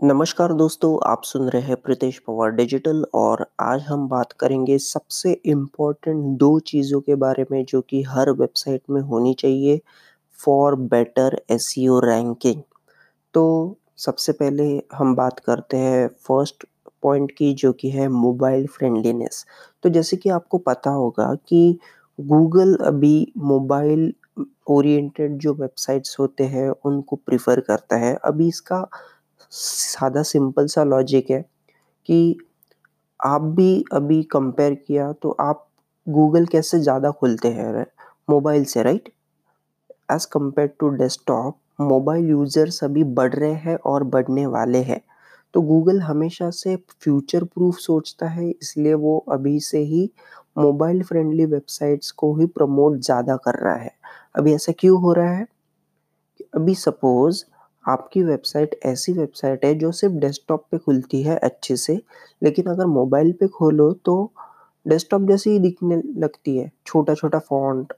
नमस्कार दोस्तों, आप सुन रहे हैं प्रीतेश पवार डिजिटल और आज हम बात करेंगे सबसे इम्पोर्टेंट दो चीज़ों के बारे में जो कि हर वेबसाइट में होनी चाहिए फॉर बेटर एसईओ रैंकिंग तो सबसे पहले हम बात करते हैं फ़र्स्ट पॉइंट की जो कि है मोबाइल फ्रेंडलीनेस तो जैसे कि आपको पता होगा कि गूगल अभी मोबाइल ओरिएंटेड जो वेबसाइट्स होते हैं, उनको प्रिफर करता है। अभी इसका सादा सिंपल सा लॉजिक है कि आप भी अभी कंपेयर किया तो आप गूगल कैसे ज़्यादा खुलते हैं? मोबाइल से right as compare to desktop mobile users अभी बढ़ रहे हैं और बढ़ने वाले हैं। तो गूगल हमेशा से फ्यूचर प्रूफ सोचता है, इसलिए वो अभी से ही मोबाइल फ्रेंडली वेबसाइट्स को ही प्रमोट ज़्यादा कर रहा है। अभी ऐसा क्यों हो रहा है? अभी सपोज़ आपकी वेबसाइट ऐसी वेबसाइट है जो सिर्फ़ डेस्कटॉप पे खुलती है अच्छे से, लेकिन अगर मोबाइल पे खोलो तो डेस्कटॉप जैसी ही दिखने लगती है। छोटा छोटा फॉन्ट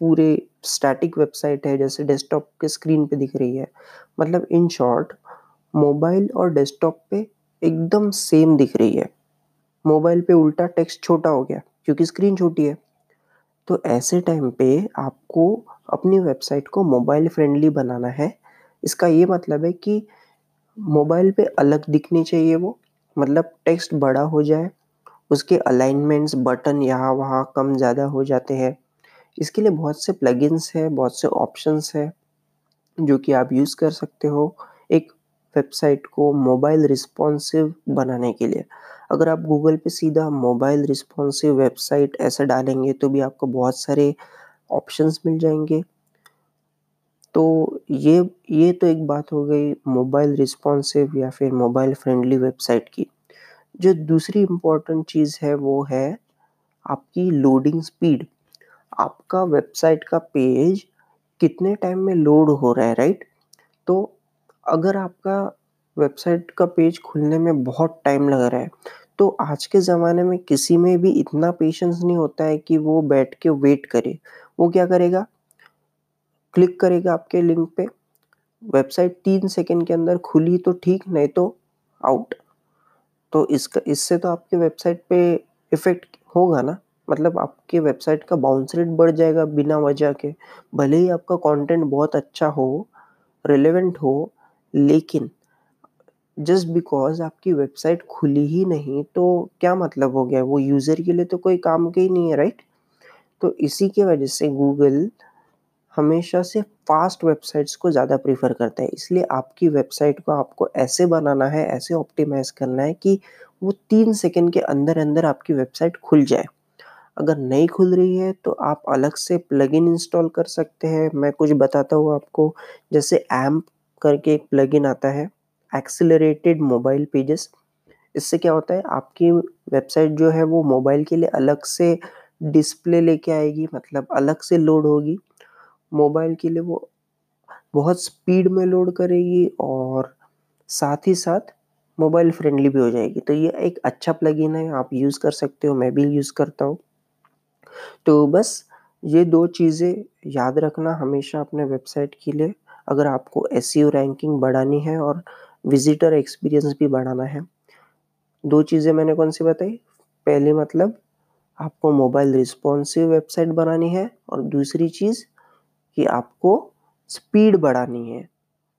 पूरे स्टैटिक वेबसाइट है जैसे डेस्कटॉप के स्क्रीन पे दिख रही है। मतलब इन शॉर्ट मोबाइल और डेस्कटॉप पे एकदम सेम दिख रही है। मोबाइल पे उल्टा टेक्स्ट छोटा हो गया, क्योंकि स्क्रीन छोटी है। तो ऐसे टाइम पे आपको अपनी वेबसाइट को मोबाइल फ्रेंडली बनाना है। इसका ये मतलब है कि मोबाइल पे अलग दिखनी चाहिए वो मतलब टेक्स्ट बड़ा हो जाए, उसके अलाइनमेंट्स बटन यहाँ वहाँ कम ज़्यादा हो जाते हैं। इसके लिए बहुत से प्लगइन्स हैं, बहुत से ऑप्शंस है, जो कि आप यूज़ कर सकते हो एक वेबसाइट को मोबाइल रिस्पॉन्सिव बनाने के लिए। अगर आप गूगल पे सीधा मोबाइल रिस्पॉन्सिव वेबसाइट ऐसा डालेंगे तो भी आपको बहुत सारे ऑप्शंस मिल जाएँगे। तो ये ये तो एक बात हो गई मोबाइल रिस्पॉन्सिव या फिर मोबाइल फ्रेंडली वेबसाइट की। जो दूसरी इम्पोर्टेंट चीज़ है वो है आपकी लोडिंग स्पीड। आपका वेबसाइट का पेज कितने टाइम में लोड हो रहा है, राइट? तो अगर आपका वेबसाइट का पेज खुलने में बहुत टाइम लग रहा है तो आज के ज़माने में किसी में भी इतना पेशेंस नहीं होता है कि वो बैठ के वेट करे। वो क्या करेगा? क्लिक करेगा आपके लिंक पे। वेबसाइट तीन सेकेंड के अंदर खुली तो ठीक, नहीं तो आउट। तो इसका, इससे तो आपके वेबसाइट पे इफ़ेक्ट होगा ना? मतलब आपके वेबसाइट का बाउंस रेट बढ़ जाएगा बिना वजह के। भले ही आपका कंटेंट बहुत अच्छा हो रिलेवेंट हो, लेकिन जस्ट बिकॉज़ आपकी वेबसाइट खुली ही नहीं तो क्या मतलब हो गया? वो यूज़र के लिए तो कोई काम के ही नहीं है राइट तो इसी के वजह से गूगल हमेशा से फास्ट वेबसाइट्स को ज़्यादा प्रीफर करता है। इसलिए आपकी वेबसाइट को आपको ऐसे बनाना है, ऐसे ऑप्टिमाइज करना है कि वो तीन सेकेंड के अंदर अंदर आपकी वेबसाइट खुल जाए। अगर नहीं खुल रही है तो आप अलग से प्लगइन इंस्टॉल कर सकते हैं। मैं कुछ बताता हूँ आपको, जैसे एम्प करके एक प्लगइन आता है एक्सिलरेटेड मोबाइल पेजेस इससे क्या होता है, आपकी वेबसाइट जो है वो मोबाइल के लिए अलग से डिस्प्ले लेके आएगी मतलब अलग से लोड होगी। मोबाइल के लिए वो बहुत स्पीड में लोड करेगी और साथ ही साथ मोबाइल फ्रेंडली भी हो जाएगी। तो ये एक अच्छा प्लगइन है, आप यूज़ कर सकते हो, मैं भी यूज़ करता हूँ। तो बस ये दो चीज़ें याद रखना हमेशा अपने वेबसाइट के लिए, अगर आपको एस रैंकिंग बढ़ानी है और विजिटर एक्सपीरियंस भी बढ़ाना है। दो चीज़ें मैंने कौन सी बताई? पहले मतलब आपको मोबाइल रिस्पॉन्सिव वेबसाइट बनानी है और दूसरी चीज़ कि आपको स्पीड बढ़ानी है।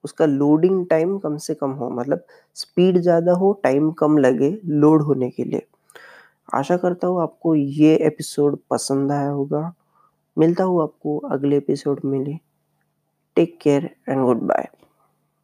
उसका लोडिंग टाइम कम से कम हो मतलब स्पीड ज़्यादा हो टाइम कम लगे लोड होने के लिए। आशा करता हूँ आपको ये एपिसोड पसंद आया होगा। मिलता हूँ आपको अगले एपिसोड में। Take care and good bye